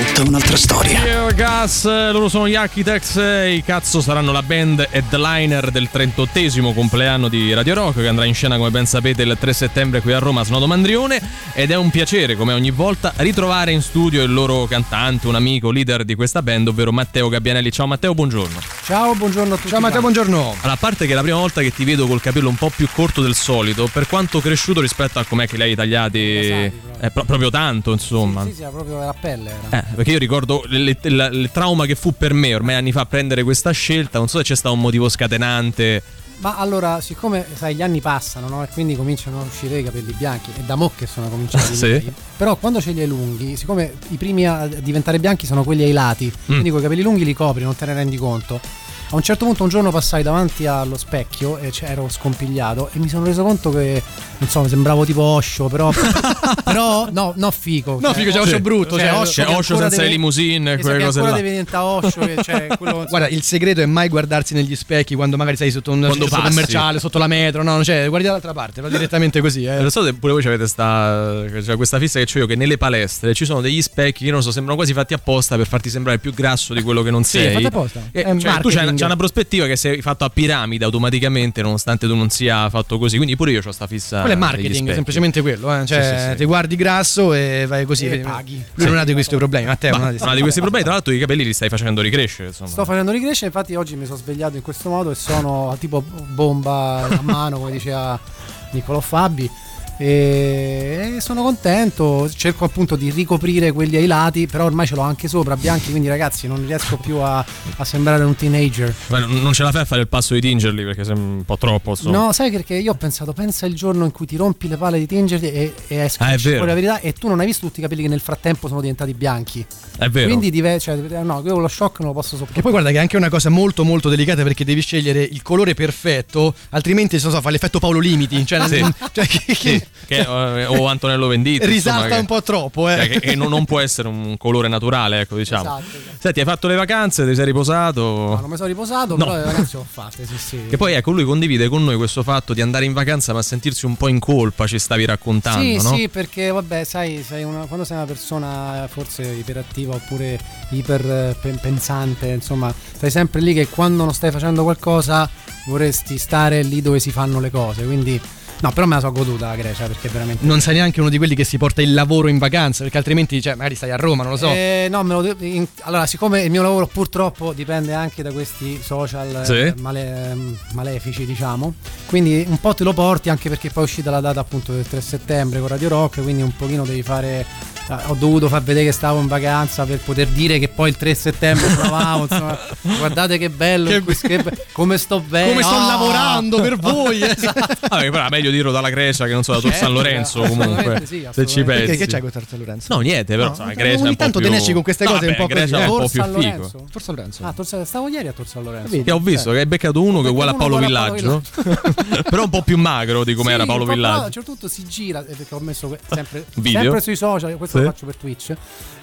Tutta un'altra storia. Tear Gas, loro sono gli Architects i cazzo saranno la band headliner del 38esimo compleanno di Radio Rock che andrà in scena come ben sapete il 3 settembre qui a Roma a Snodo Mandrione ed è un piacere come ogni volta ritrovare in studio il loro cantante, un amico, leader di questa band ovvero Matteo Gabbianelli. Ciao Matteo, buongiorno. Ciao, buongiorno a tutti. Ciao Matteo, buongiorano. Allora, a parte che è la prima volta che ti vedo col capello un po' più corto del solito, per quanto cresciuto rispetto a com'è che li hai tagliati, è pro- proprio tanto insomma. Sì, sì, era proprio la pelle. Era. Eh, perché io ricordo il trauma che fu per me ormai anni fa prendere questa scelta. Non so se c'è stato un motivo scatenante. Ma allora, siccome sai, gli anni passano, no? E quindi cominciano a uscire i capelli bianchi. E da mo' che sono cominciati. Sì. Però quando ce li hai lunghi, siccome i primi a diventare bianchi sono quelli ai lati, Mm. quindi con i capelli lunghi li copri, non te ne rendi conto. A un certo punto un giorno passai davanti allo specchio e ero scompigliato e mi sono reso conto che, non so, sembravo tipo Osho, però... però, no, no fico. No, figo, c'è Osho Sì. brutto, cioè, Osho C'è che Osho ancora senza le limousine, esatto, quelle cose ancora là. deve diventare Osho, che c'è quello... Guarda, il segreto è mai guardarsi negli specchi quando magari sei sotto un passi. commerciale, sotto la metro, no, cioè, guardi dall'altra parte, va direttamente così, eh. Non so se pure voi avete sta, cioè questa fissa che ho io che nelle palestre ci sono degli specchi che non so, sembrano quasi fatti apposta per farti sembrare più grasso di quello che non sei. fatti apposta. E, cioè, tu c'hai, c'hai una prospettiva che sei fatto a piramide automaticamente, nonostante tu non sia fatto così. Quindi pure io ho sta fissa. Quello è marketing, semplicemente quello, eh. Cioè, Sì, sì, sì. ti guardi grasso e vai così. E paghi. Lui non ha di questi problemi, Matteo, non ha di questi problemi, tra l'altro, i capelli li stai facendo ricrescere. Insomma. Sto facendo ricrescere, infatti oggi mi sono svegliato in questo modo e sono tipo bomba a mano, come diceva Niccolò Fabi. E sono contento, cerco appunto di ricoprire quelli ai lati, però ormai ce l'ho anche sopra, bianchi, quindi ragazzi non riesco più a, a sembrare un teenager. Beh, non ce la fai a fare il passo di tingerli perché sei un po' troppo. insomma. No, sai perché io ho pensato, pensa il giorno in cui ti rompi le palle di tingerli e, e esci Ah, fuori la verità e tu non hai visto tutti i capelli che nel frattempo sono diventati bianchi. È vero. Quindi dive- cioè, no, io lo shock non lo posso sopportare. poi guarda che è anche una cosa molto molto delicata perché devi scegliere il colore perfetto, altrimenti non so, fa l'effetto Paolo Limiti, cioè, Sì. cioè, che, Sì, che- che, eh, o Antonello Venditti. risalta insomma, che- un po' troppo, eh. cioè, che, che non, non può essere un colore naturale, ecco, diciamo. Esatto, esatto. Senti, hai fatto le vacanze, ti sei riposato. No, non mi sono riposato, No. però le vacanze ho fatte, sì, sì. Che poi ecco, lui condivide con noi questo fatto di andare in vacanza ma sentirsi un po' in colpa, ci stavi raccontando, Sì, no? sì, perché vabbè, sai, sei una- quando sei una persona eh, forse iperattiva oppure iper eh, insomma, stai sempre lì che quando non stai facendo qualcosa vorresti stare lì dove si fanno le cose, quindi no, però me la so goduta la Grecia perché veramente Non sei neanche uno di quelli che si porta il lavoro in vacanza, perché altrimenti, cioè, magari stai a Roma, non lo so. Eh, no, me lo in- allora, siccome il mio lavoro purtroppo dipende anche da questi social Sì. eh, male- malefici, diciamo, quindi un po' te lo porti anche perché poi è uscita la data appunto del 3 settembre con Radio Rock, quindi un pochino devi fare eh, ho dovuto far vedere che stavo in vacanza per poter dire che poi il 3 settembre trovavo, insomma, guardate che bello, Che che- come sto bene. Come sto Ah! lavorando per voi, eh. Vabbè, però è meglio dirlo dalla Grecia che non so, da Tor Certo, San Lorenzo comunque. sì, se ci pensi. Che, che c'è con Terzo Lorenzo? No, niente, però No, insomma, ogni Grecia è un po' tanto te più... ne esci con queste No, cose un vabbè, po' Grecia così, è un eh. po' Tor più San figo. Lorenzo. Tor San Lorenzo. Ah, Tor San- stavo ieri a Tor San Lorenzo. Che ho visto che hai beccato uno che è uguale a Paolo Villaggio, però un po' più magro di come era Paolo però A un Villaggio. certo punto si gira, eh, perché ho messo sempre, sui social, questo lo faccio per Twitch,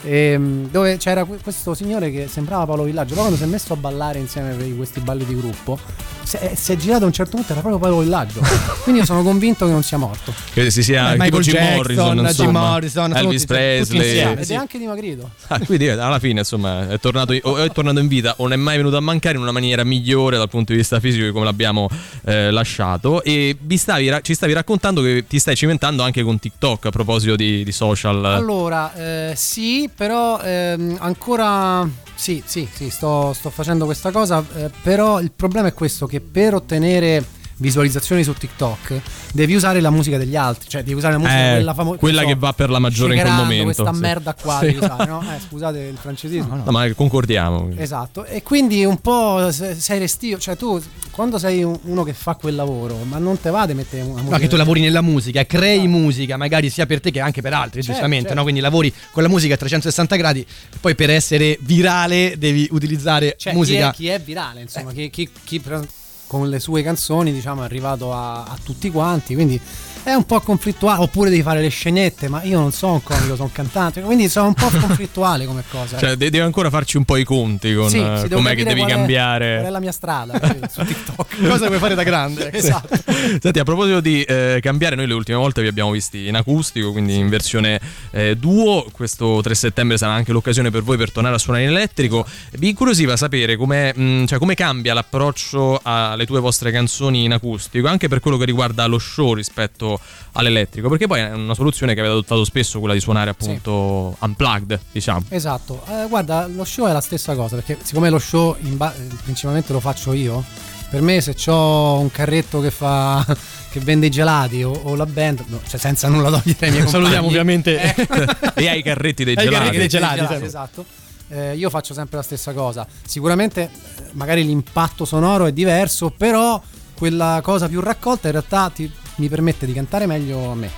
ehm, dove c'era que- questo signore che sembrava Paolo Villaggio, poi quando si è messo a ballare insieme per questi balli di gruppo, si è, si è girato a un certo punto, era proprio Paolo Villaggio. Quindi io sono convinto che non sia morto. Che si sia Eh, tipo Michael Jim Jackson, Morrison, Jim Morrison, Elvis tutti- tutti Presley. insieme. Ed è anche dimagrito. Ah, quindi alla fine insomma è tornato, o è tornato in vita o non è mai venuto a mancare in una maniera migliore dal punto di vista fisico come l'abbiamo eh, lasciato e vi stavi ci stavi raccontando che ti stai cimentando anche con TikTok a proposito di, di social Allora, eh, sì, però ehm, ancora sì, sì, sì, sto, sto facendo questa cosa, eh, però il problema è questo che per ottenere visualizzazioni su TikTok devi usare la musica degli altri, cioè devi usare la musica Eh, quella famosa quella che va per la maggiore in quel momento, questa sì. merda qua Sì. devi usare, no? Eh, scusate il francesismo. No, ma concordiamo Esatto, e quindi un po' se- sei restio, cioè tu quando sei un- uno che fa quel lavoro, ma non te va di mettere una musica No, che tu lavori nella musica, crei musica, magari sia per te che anche per altri, Certo, giustamente, certo. no? Quindi lavori con la musica a 360 gradi, poi per essere virale devi utilizzare Cioè, musica. Chi, è, chi è virale, insomma, chi, chi- chi pre- con le sue canzoni diciamo è arrivato a, a tutti quanti, quindi è un po' conflittuale, oppure devi fare le scenette, ma io non sono un comico, sono un cantante, quindi sono un po' conflittuale come cosa. Cioè, de- devi ancora farci un po' i conti con Sì, eh, sì, com'è che devi qual è- cambiare. Qual è la mia strada su TikTok. Cosa vuoi fare da grande? esatto. Senti, a proposito di eh, cambiare, noi le ultime volte vi abbiamo visti in acustico, quindi in versione eh, duo. Questo 3 settembre sarà anche l'occasione per voi per tornare a suonare in elettrico. Vi incuriosiva sapere com'è, mh, cioè, come cambia l'approccio alle tue vostre canzoni in acustico, anche per quello che riguarda lo show rispetto all'elettrico, perché poi è una soluzione che avete adottato spesso, quella di suonare appunto unplugged, diciamo. Esatto, Eh, guarda, lo show è la stessa cosa, perché siccome lo show ba- principalmente lo faccio io, per me se ho un carretto che fa che vende i gelati o, o la band, no, cioè senza nulla togliere ai miei compagni, Salutiamo ovviamente. Eh, e hai i carretti dei i gelati. carretti dei gelati, gelati, certo. esatto. Eh, io faccio sempre la stessa cosa. Sicuramente eh, magari l'impatto sonoro è diverso, però quella cosa più raccolta in realtà ti- mi permette di cantare meglio a me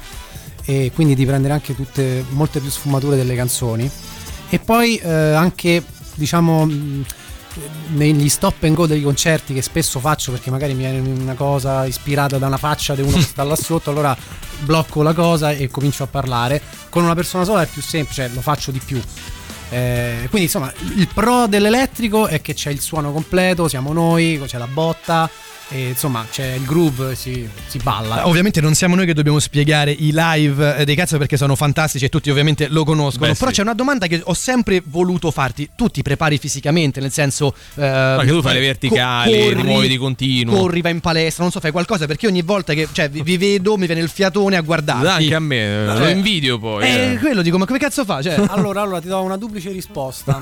e quindi di prendere anche tutte molte più sfumature delle canzoni. E poi eh, anche diciamo mh, negli stop and go dei concerti che spesso faccio perché magari mi viene una cosa ispirata da una faccia di uno che sta là sotto allora blocco la cosa e comincio a parlare. Con una persona sola è più semplice lo faccio di più eh, quindi insomma il pro dell'elettrico è che c'è il suono completo siamo noi c'è la botta e insomma c'è il groove si, si balla Ovviamente non siamo noi che dobbiamo spiegare i live eh, dei cazzo perché sono fantastici e tutti ovviamente lo conoscono. Beh, Però sì. c'è una domanda che ho sempre voluto farti. Tu ti prepari fisicamente, nel senso. Eh, che tu fai le verticali, rimuovi di continuo. Corri, vai in palestra, non so, fai qualcosa perché ogni volta che cioè, vi, vi vedo mi viene il fiatone a guardarti. Anche a me, lo Cioè, invidio poi. Eh, eh. quello dico, ma come cazzo fa? Cioè, Allora, allora ti do una duplice risposta.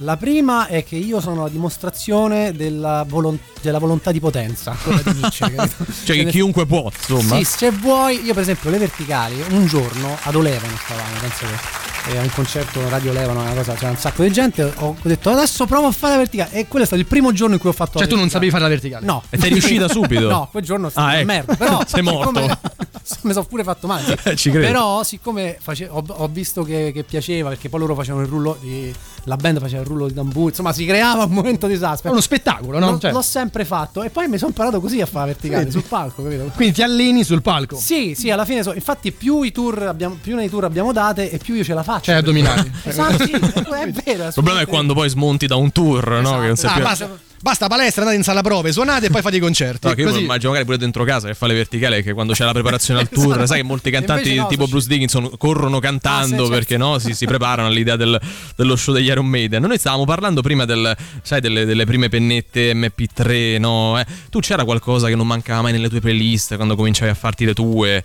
La prima è che io sono la dimostrazione della, volon- della volontà di potenza, quella di Nietzsche. capito? Cioè, che chiunque può, insomma. Sì, se vuoi, io per esempio le verticali, un giorno ad Olevano stavamo, penso che eh, a un concerto Radio Olevano, una cosa, c'era un sacco di gente, ho detto adesso provo a fare la verticale e quello è stato il primo giorno in cui ho fatto cioè tu non sapevi fare la verticale? No. E sei riuscita subito? No, quel giorno sono Ah, ecco. merda. Però Sei morto. siccome- mi sono pure fatto male. sì. Ci credo. Però, siccome face- ho, ho visto che, che piaceva, perché poi loro facevano il rullo di. La band faceva il rullo di tamburo, insomma, si creava un momento di È suspense. uno spettacolo, no? L'ho, Cioè, l'ho sempre fatto e poi mi sono imparato così a fare verticale sul palco, capito? quindi ti alleni sul palco. Sì, sì, alla fine so- infatti più i tour abbiamo, più nei tour abbiamo date e più io ce la faccio. Cioè, addominali. Esatto, sì, è vero. Il problema è quando poi smonti da un tour, no? Che non sai Ah, più- basta, palestra, andate in sala prove, suonate e poi fate i concerti. No, che io immagino magari pure dentro casa che fa le verticali che quando c'è la preparazione al tour, Esatto. sai che molti cantanti no, tipo Bruce Dickinson corrono cantando Ah, sì, certo. perché no, si, si preparano all'idea del- dello show degli Iron Maiden. Noi stavamo parlando prima del, sai, delle, delle prime pennette MP3, no? Eh, tu c'era qualcosa che non mancava mai nelle tue playlist quando cominciavi a farti le tue?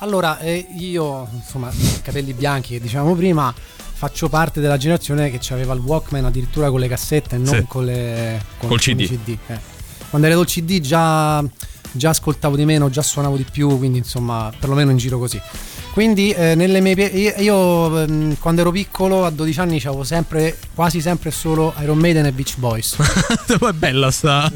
Allora, eh, io, insomma, capelli bianchi che dicevamo prima, faccio parte della generazione che aveva il Walkman addirittura con le cassette e non Sì. con le con, Col con CD. eh. Quando ero col CD già, già ascoltavo di meno, già suonavo di più, quindi insomma, perlomeno in giro così. Quindi eh, nelle mie pie- io, ehm, quando ero piccolo a 12 anni avevo sempre quasi sempre solo Iron Maiden e Beach Boys. Poi è bella sta.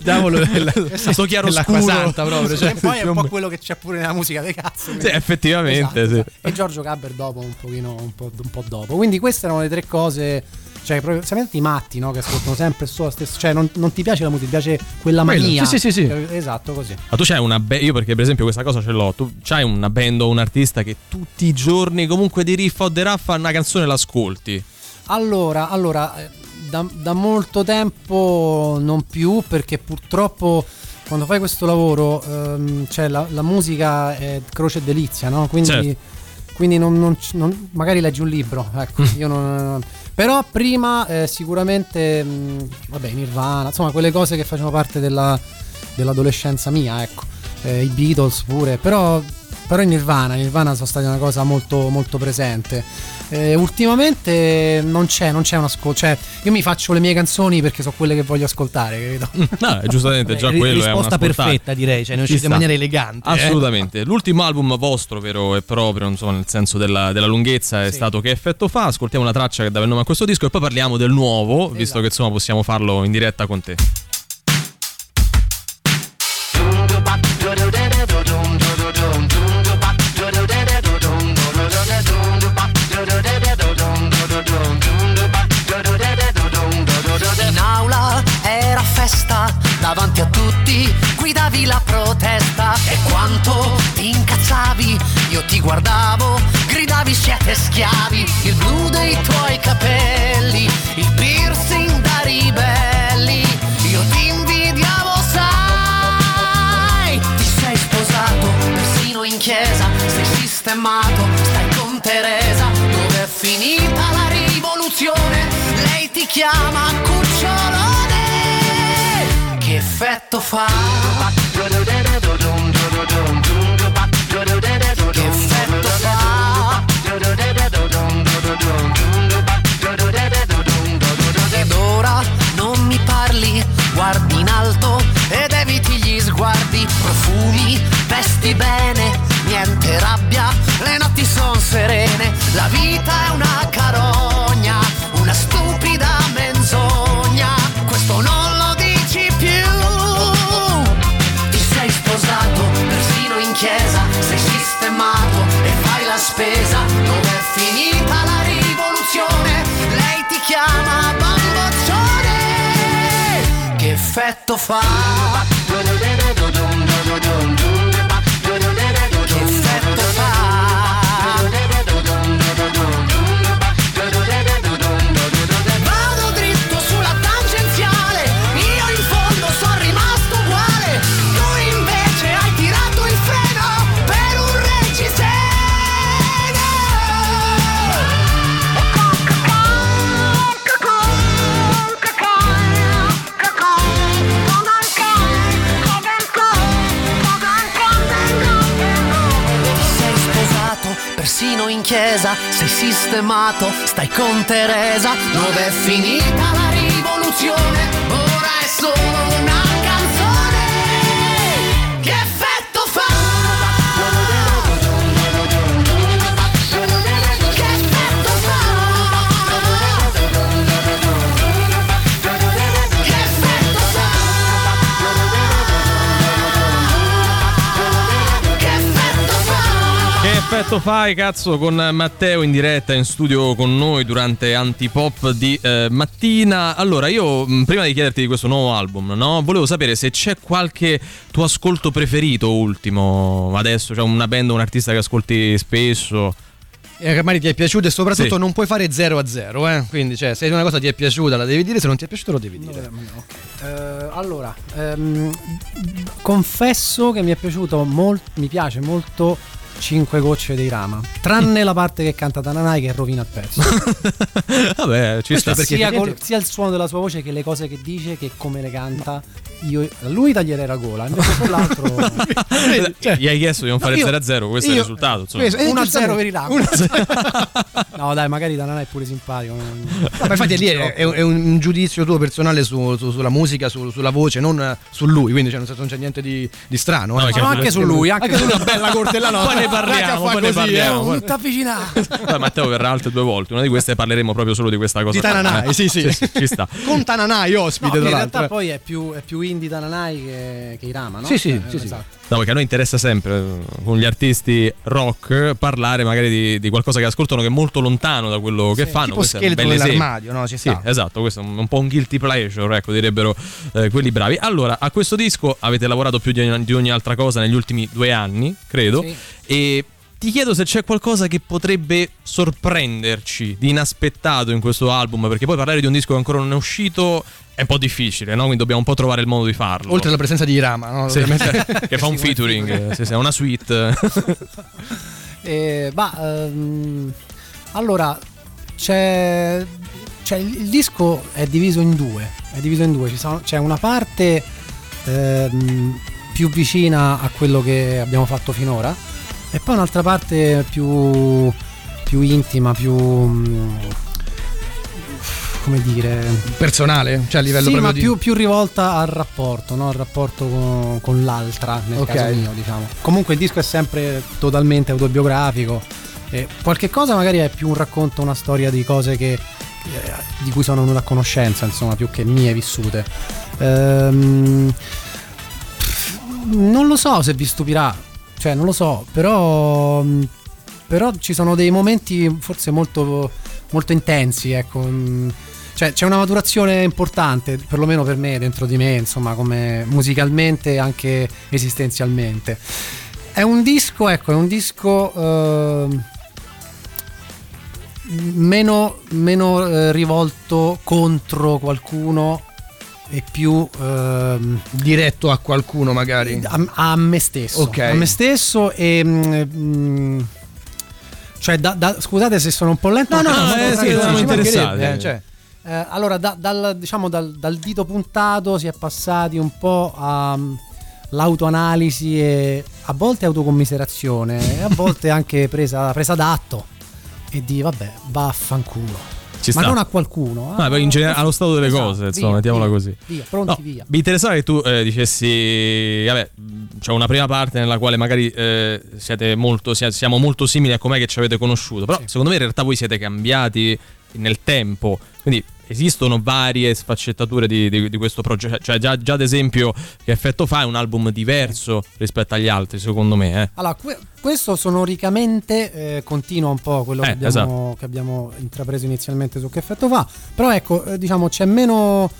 Diavolo, sto chiaro l'acqua santa proprio. Cioè, e poi è un po' quello che c'è pure nella musica dei cazzo. Sì, effettivamente, sì. esatto. E Giorgio Gabber dopo, un pochino, un po', un po' dopo. Quindi queste erano le tre cose. Cioè, proprio, sapete i matti, no? Che ascoltano sempre solo la stessa. Cioè, non, non ti piace la musica, ti piace quella Quello. mania. Sì, sì, sì, sì. Esatto, così. Ma tu c'hai una band, io perché per esempio questa cosa ce l'ho, tu c'hai una band o un artista che tutti i giorni comunque di riff o di raffa una canzone l'ascolti. Allora, allora eh, da, da molto tempo non più, perché purtroppo quando fai questo lavoro, ehm, cioè la, la musica è croce e delizia, no? Quindi, Certo. quindi non, non non- magari leggi un libro, ecco, io non- però prima eh, sicuramente, mh, vabbè, Nirvana, insomma, quelle cose che facevano parte della- dell'adolescenza mia, ecco, Eh, i Beatles pure, però, però in Nirvana, in Nirvana sono stati una cosa molto, molto presente. Eh, ultimamente non c'è, non c'è un ascolto, cioè io mi faccio le mie canzoni perché sono quelle che voglio ascoltare, capito? No, giustamente già Ri- quello è una risposta perfetta, direi. Cioè, ne Ci uscite in maniera elegante. eh. Assolutamente. L'ultimo album vostro, vero e proprio, insomma, nel senso della, della lunghezza, è Sì. stato Che effetto fa? Ascoltiamo una traccia che dà il nome a questo disco e poi parliamo del nuovo, visto Esatto. che insomma possiamo farlo in diretta con te. Ti guardavo, gridavi siete schiavi, il blu dei tuoi capelli, il piercing da ribelli, io ti invidiavo sai, ti sei sposato, persino in chiesa, sei sistemato, stai con Teresa, dove è finita la rivoluzione, lei ti chiama cucciolone, che effetto fa? La vita è una carogna, una stupida menzogna, questo non lo dici più. Sei sposato, persino in chiesa, sei sistemato e fai la spesa, dove è finita la rivoluzione, lei ti chiama bamboccione, fa? Persino in chiesa, sei sistemato, stai con Teresa, dove è finita la rivoluzione, ora è solo una effetto fai, cazzo, con Matteo in diretta in studio con noi durante Antipop di eh, mattina? Allora, io prima di chiederti di questo nuovo album, no? Volevo sapere se c'è qualche tuo ascolto preferito ultimo adesso, cioè una band o un artista che ascolti spesso. E che magari ti è piaciuto e soprattutto Sì. non puoi fare 0 a 0, eh? Quindi, cioè, se una cosa ti è piaciuta la devi dire, se non ti è piaciuto lo devi dire. Eh, allora, ehm, confesso che mi è piaciuto molto, mi piace molto 5 gocce dei Rama, tranne la parte che canta Tananai che rovina il pezzo. Vabbè, ci sta. perché sia, col- sia il suono della sua voce che le cose che dice che come le canta. Io, a lui taglierei la gola, invece quell'altro Cioè, Gli hai chiesto di non fare io- 0-0, questo è il io- risultato. Insomma. questo- eh, 1-0 per i Rama. 1-0. No, dai, magari Tananai è pure simpatico. Ma infatti lì è, è un- è un giudizio tuo personale su- su- sulla musica, su- sulla voce, non eh, su lui, quindi cioè, non c'è niente di, di strano. No, eh. No, anche su lui, anche, Anche su una bella cortellana. Poi ne parliamo, poi ne parliamo. Non ti avvicinare. Poi Matteo verrà altre due volte. Una di queste parleremo proprio solo di questa cosa. Di Tananai, Eh, sì, sì. Ci sta. Con Tananai No, ospite, in realtà poi è più, indie Tananai che, che i Rama, no? Sì, sì, Eh, sì, sì. esatto. No, perché a noi interessa sempre eh, con gli artisti rock parlare magari di, di qualcosa che ascoltano che è molto lontano da quello che fanno. Tipo Questo scheletro nell'armadio, no? Ci Sì, sta. esatto, questo è un, un po' un guilty pleasure, ecco, direbbero eh, quelli bravi. Allora, a questo disco avete lavorato più di ogni, di ogni altra cosa negli ultimi due anni, credo, Sì. e ti chiedo se c'è qualcosa che potrebbe sorprenderci di inaspettato in questo album, perché poi parlare di un disco che ancora non è uscito è un po' difficile, no? Quindi dobbiamo un po' trovare il modo di farlo. Oltre alla presenza di Irama, no? Sì, che fa un featuring, eh, sì, sì, è una suite. Eh, bah, ehm, allora c'è, c'è il, il disco è diviso in due. È diviso in due. Sono- c'è una parte ehm, più vicina a quello che abbiamo fatto finora, e poi un'altra parte più, più intima, più mm, come dire. Personale, cioè a livello Sì, proprio ma di... più, più rivolta al rapporto, no? al rapporto con, con l'altra, nel Ok. caso mio, diciamo. Comunque il disco è sempre totalmente autobiografico. E qualche cosa magari è più un racconto, una storia di cose che, eh, di cui sono venuto a conoscenza, insomma, più che mie vissute. Ehm, non lo so se vi stupirà, cioè non lo so, però, però ci sono dei momenti forse molto, molto intensi, ecco. mm, cioè, c'è una maturazione importante, perlomeno per me, dentro di me, insomma, come musicalmente e anche esistenzialmente. È un disco, ecco, è un disco eh, meno, meno eh, rivolto contro qualcuno e più ehm, Diretto a qualcuno magari. a, a me stesso. Ok. A me stesso e... mm, mm, cioè, da- da- scusate se sono un po' lento. No, no, no, eh, sì, siamo interessati. Eh, cioè, eh, allora, da- dal, diciamo, dal, dal dito puntato si è passati un po' all'autoanalisi e a volte autocommiserazione e a volte anche presa, presa d'atto e di vabbè, vaffanculo. Ci Ma sta. non a qualcuno. Ma a- poi in generale allo stato delle Esatto, cose, via, insomma, mettiamola via, così. Via, pronti, No, via. Mi interessava che tu eh, dicessi, vabbè, c'è una prima parte nella quale magari eh, siete molto, sia- siamo molto simili a com'è che ci avete conosciuto, però Sì. secondo me in realtà voi siete cambiati nel tempo, quindi esistono varie sfaccettature di, di- di questo progetto, cioè già, già ad esempio che effetto fa è un album diverso rispetto agli altri, secondo me. Eh. Allora, que- questo sonoricamente eh, continua un po' quello Eh, che, abbiamo, esatto. che abbiamo intrapreso inizialmente su che effetto fa, però ecco, eh, diciamo c'è meno,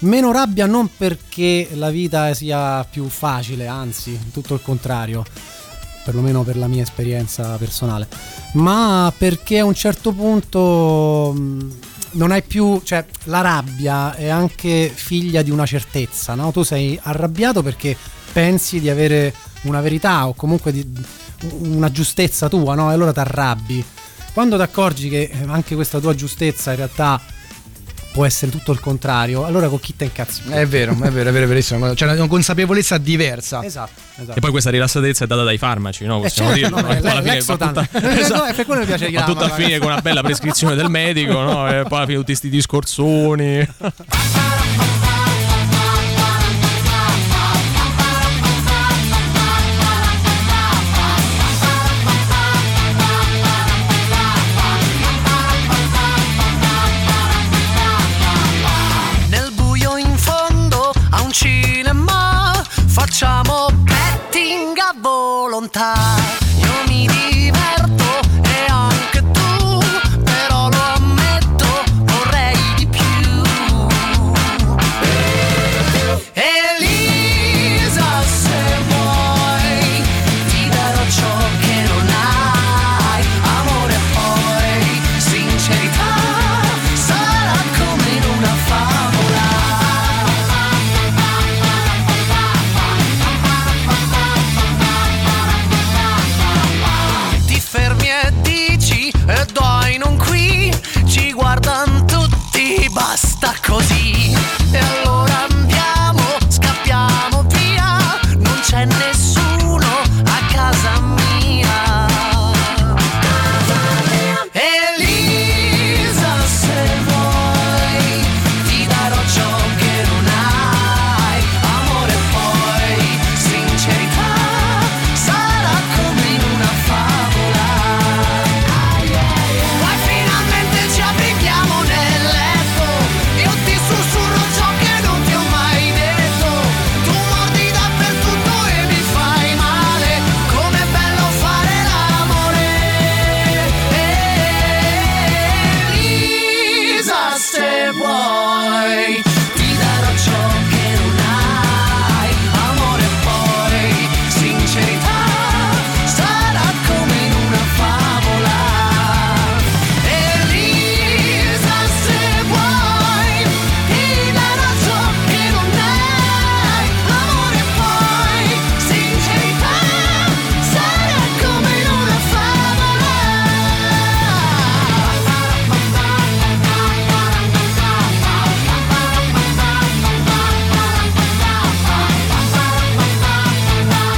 meno rabbia non perché la vita sia più facile, anzi, tutto il contrario, perlomeno per la mia esperienza personale, ma perché a un certo punto mh, non hai più, cioè la rabbia è anche figlia di una certezza, no? Tu sei arrabbiato perché pensi di avere una verità o comunque di, una giustezza tua, no? E allora ti arrabbi. Quando ti accorgi che anche questa tua giustezza in realtà può essere tutto il contrario, allora con chi te incazzi? è vero, è vero, è vero, è verissimo. C'è una consapevolezza diversa. Esatto, esatto. E poi questa rilassatezza è data dai farmaci, no? Eh, Possiamo certo, dirlo. no, no? Poi alla fine va tutta- Eh, Esatto. no, è per quello mi piace Va chiamarla, tutto a finire con una bella prescrizione del medico, no? E poi alla fine tutti questi discorsoni. volontà.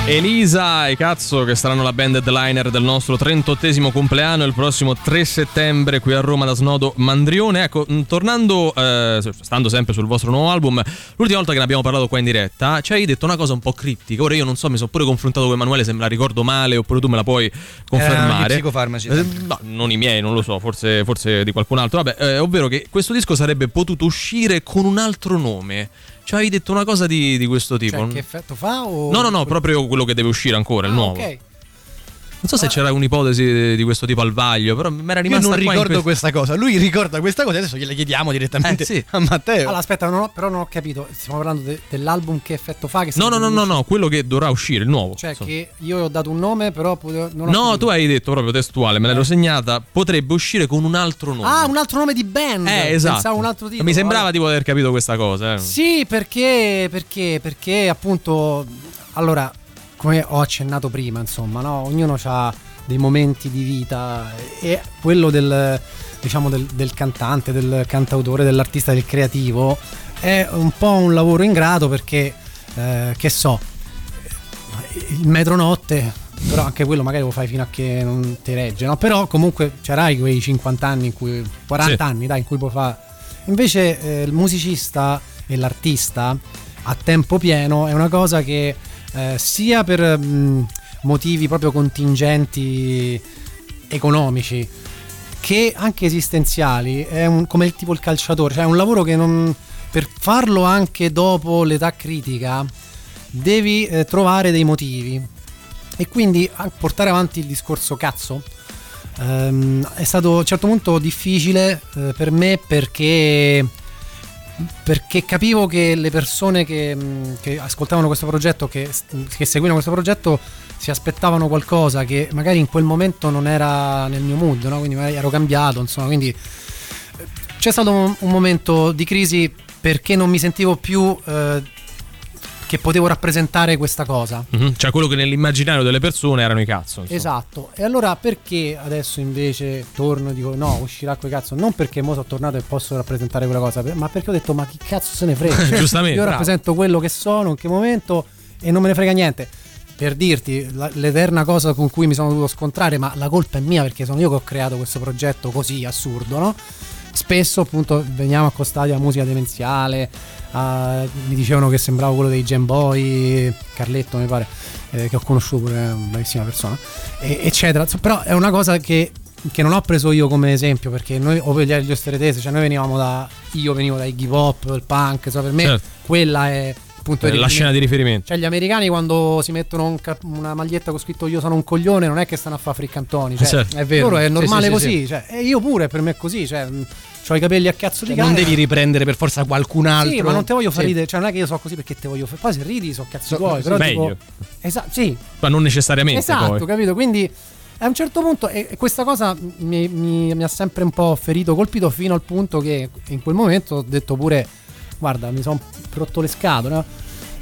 Elisa e Cazzo che saranno la band headliner del nostro 38esimo compleanno il prossimo 3 settembre qui a Roma da Snodo Mandrione. Ecco, mh, tornando, eh, stando sempre sul vostro nuovo album, l'ultima volta che ne abbiamo parlato qua in diretta ci hai detto una cosa un po' criptica. Ora io non so, mi sono pure confrontato con Emanuele, se me la ricordo male oppure tu me la puoi confermare. gli psicofarmaci, Eh, no, non i miei, non lo so, forse, forse di qualcun altro. Vabbè, eh, ovvero che questo disco sarebbe potuto uscire con un altro nome. Ci hai detto una cosa di, di questo tipo. Cioè, che effetto fa? O... No, no, no, proprio quello che deve uscire ancora, il Ah, nuovo. ok. So se c'era un'ipotesi di questo tipo al vaglio, però mi era Io rimasta non qua in ricordo que- questa cosa. Lui ricorda questa cosa, adesso gliele chiediamo direttamente Eh, sì. a Matteo. Allora, aspetta, non ho- però non ho capito. Stiamo parlando de- dell'album che effetto fa? Che No, no, no, no, no. quello che dovrà uscire, il nuovo. Cioè, insomma. che io ho dato un nome, però potevo- non ho No, capito. tu hai detto proprio testuale, me l'ero segnata, potrebbe uscire con un altro nome. Ah, un altro nome di band. Eh, esatto. Pensavo un altro titolo. Mi sembrava vabbè. di poter capito questa cosa. eh. Sì, perché, perché, perché appunto, allora, come ho accennato prima, insomma, no? ognuno ha dei momenti di vita e quello del, diciamo, del, del cantante, del cantautore, dell'artista, del creativo è un po' un lavoro ingrato perché, eh, che so, il metronotte, però anche quello magari lo fai fino a che non ti regge, no? Però comunque c'erai quei 50 anni in cui 40 Sì. anni, dai, in cui puoi fare. Invece eh, il musicista e l'artista a tempo pieno è una cosa che eh, sia per mh, motivi proprio contingenti economici che anche esistenziali è un- come il tipo il calciatore, cioè è un lavoro che non per farlo anche dopo l'età critica devi eh, trovare dei motivi. E quindi portare avanti il discorso cazzo ehm, è stato a un certo punto difficile eh, per me perché perché capivo che le persone che, mh, che ascoltavano questo progetto, che, che seguivano questo progetto, si aspettavano qualcosa che magari in quel momento non era nel mio mood, no? quindi magari ero cambiato, insomma, quindi eh, c'è stato un, un momento di crisi perché non mi sentivo più eh, che potevo rappresentare questa cosa. Mhm. Cioè quello che nell'immaginario delle persone erano i cazzo. insomma. Esatto, e allora perché adesso invece torno e dico no, uscirà quel cazzo? Non perché mo sono tornato e posso rappresentare quella cosa, ma perché ho detto ma chi cazzo se ne frega? Cioè, Giustamente, Io bravo. rappresento quello che sono, in che momento e non me ne frega niente. Per dirti la- l'eterna cosa con cui mi sono dovuto scontrare, ma la colpa è mia perché sono io che ho creato questo progetto così assurdo, no? Spesso appunto veniamo accostati alla musica demenziale, a- mi dicevano che sembravo quello dei Gen Boy, Carletto mi pare, eh, che ho conosciuto pure, è una bravissima persona, e- eccetera. Però è una cosa che, che non ho preso io come esempio perché noi, o per gli osteretesi, cioè noi venivamo da, io venivo dai give up, il punk, insomma, per me Certo. quella è appunto Eh, La scena di riferimento. cioè, gli americani quando si mettono un cap- una maglietta con scritto io sono un coglione, non è che stanno a fare friccantoni. Cioè, Certo. È vero. Loro è normale sì, sì, così. sì. Cioè, e io pure per me è così. Cioè, ho i capelli a cazzo di Cioè, cane. non devi riprendere per forza qualcun altro. Sì, ma non te voglio far Sì. ridere. Cioè, non è che io so così perché te voglio fare. Poi se ridi so cazzi So- tuoi. Però meglio. tipo. Esatto, sì, Ma non necessariamente esatto, poi. capito? Quindi a un certo punto, e questa cosa mi, mi- mi ha sempre un po' ferito, colpito fino al punto che in quel momento ho detto pure, guarda, mi sono rotto le scatole. no?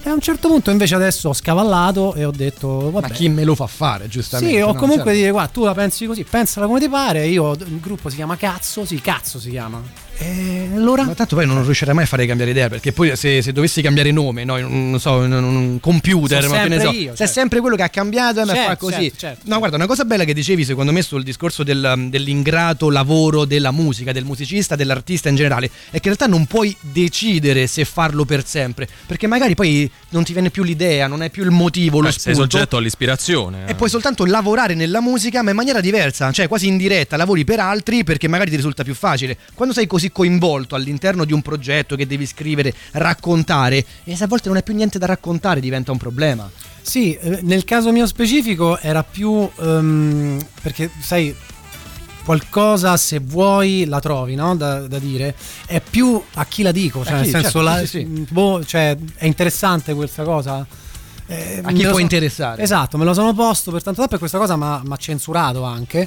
E a un certo punto invece adesso ho scavallato e ho detto, vabbè. Ma chi me lo fa fare, giustamente? Sì, o no? comunque Certo. dire, guarda, tu la pensi così, pensala come ti pare. Io, il gruppo si chiama Cazzo, sì, Cazzo si chiama. E allora? Ma tanto poi non riuscirai mai a fare cambiare idea, perché poi se, se dovessi cambiare nome, no, non so, un, un computer, Sono ma che ne sempre so, io, sei certo. sempre quello che ha cambiato e mi Certo, fa così. certo, certo, no, certo. guarda, una cosa bella che dicevi secondo me sul discorso del- dell'ingrato lavoro della musica, del musicista, dell'artista in generale, è che in realtà non puoi decidere se farlo per sempre, perché magari poi non ti viene più l'idea, non hai più il motivo, lo Eh, sei spunto. soggetto all'ispirazione. E puoi soltanto lavorare nella musica, ma in maniera diversa, cioè quasi in diretta, lavori per altri perché magari ti risulta più facile. Quando sei così coinvolto all'interno di un progetto che devi scrivere, raccontare, e se a volte non hai più niente da raccontare diventa un problema. Sì, eh, nel caso mio specifico era più ehm, perché sai qualcosa se vuoi la trovi, no? Da, da dire, è più a chi la dico, cioè chi, nel senso certo, la- sì, sì, sì. boh, cioè, è interessante questa cosa. Eh, A chi può so- interessare. Esatto, me lo sono posto per tanto tempo e questa cosa mi ha censurato anche.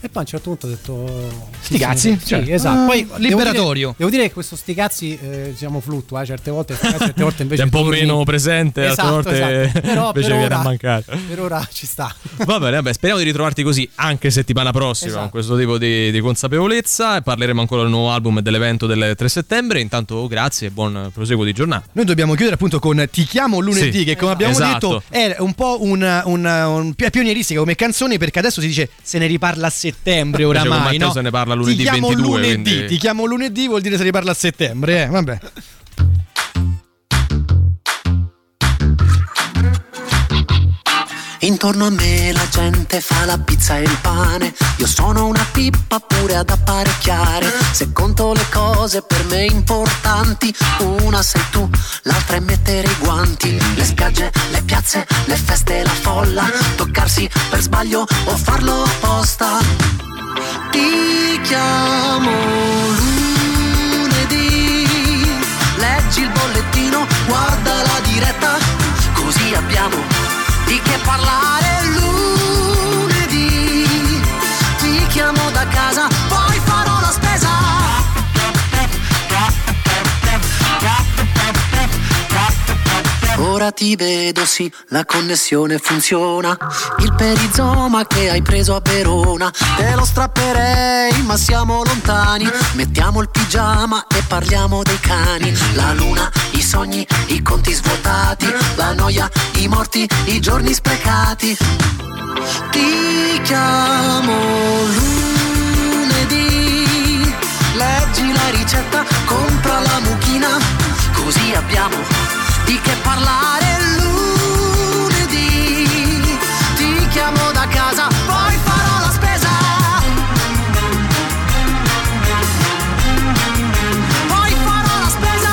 E poi a un certo punto ho detto Sti cazzi? Sì, Cioè, esatto. ah, Poi devo liberatorio. dire- Devo dire, che questo sti cazzi eh, diciamo fluttua, eh, certe volte, certe volte invece Sei un po' torni- meno presente, altre Esatto, volte esatto. Però invece per viene ora, a mancare. Per ora ci sta. Va bene, vabbè, speriamo di ritrovarti così anche settimana prossima Esatto. con questo tipo di, di consapevolezza. E parleremo ancora del nuovo album e dell'evento del 3 settembre. Intanto, grazie e buon proseguo di giornata. Noi dobbiamo chiudere appunto con Ti chiamo lunedì, Sì. che come abbiamo Esatto. detto è un po' un, un, un- è pionieristica come canzone perché adesso si dice se ne riparla a settembre oramai, Matteo no? se ne parla lunedì ti chiamo 22, lunedì, quindi- ti chiamo lunedì vuol dire se ne riparla a settembre, eh, vabbè. Intorno a me la gente fa la pizza e il pane. Io sono una pippa pure ad apparecchiare. Se conto le cose per me importanti, una sei tu, l'altra è mettere i guanti. Le spiagge, le piazze, le feste, la folla. Toccarsi per sbaglio o farlo apposta. Ti chiamo lunedì, Ti vedo, sì, la connessione funziona. Il perizoma che hai preso a Verona, te lo strapperei, ma siamo lontani. Mettiamo il pigiama e parliamo dei cani. La luna, i sogni, i conti svuotati, la noia, i morti, i giorni sprecati. Ti chiamo lunedì, leggi la ricetta, compra la mucchina, così abbiamo di che parlare lunedì. Ti chiamo da casa, poi farò la spesa. Poi farò la spesa.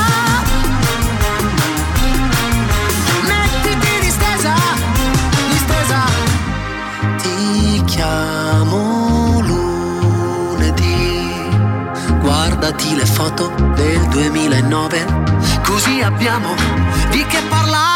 Mettiti distesa, distesa. Ti chiamo lunedì. Guardati le foto del 2009, così abbiamo di che parlare.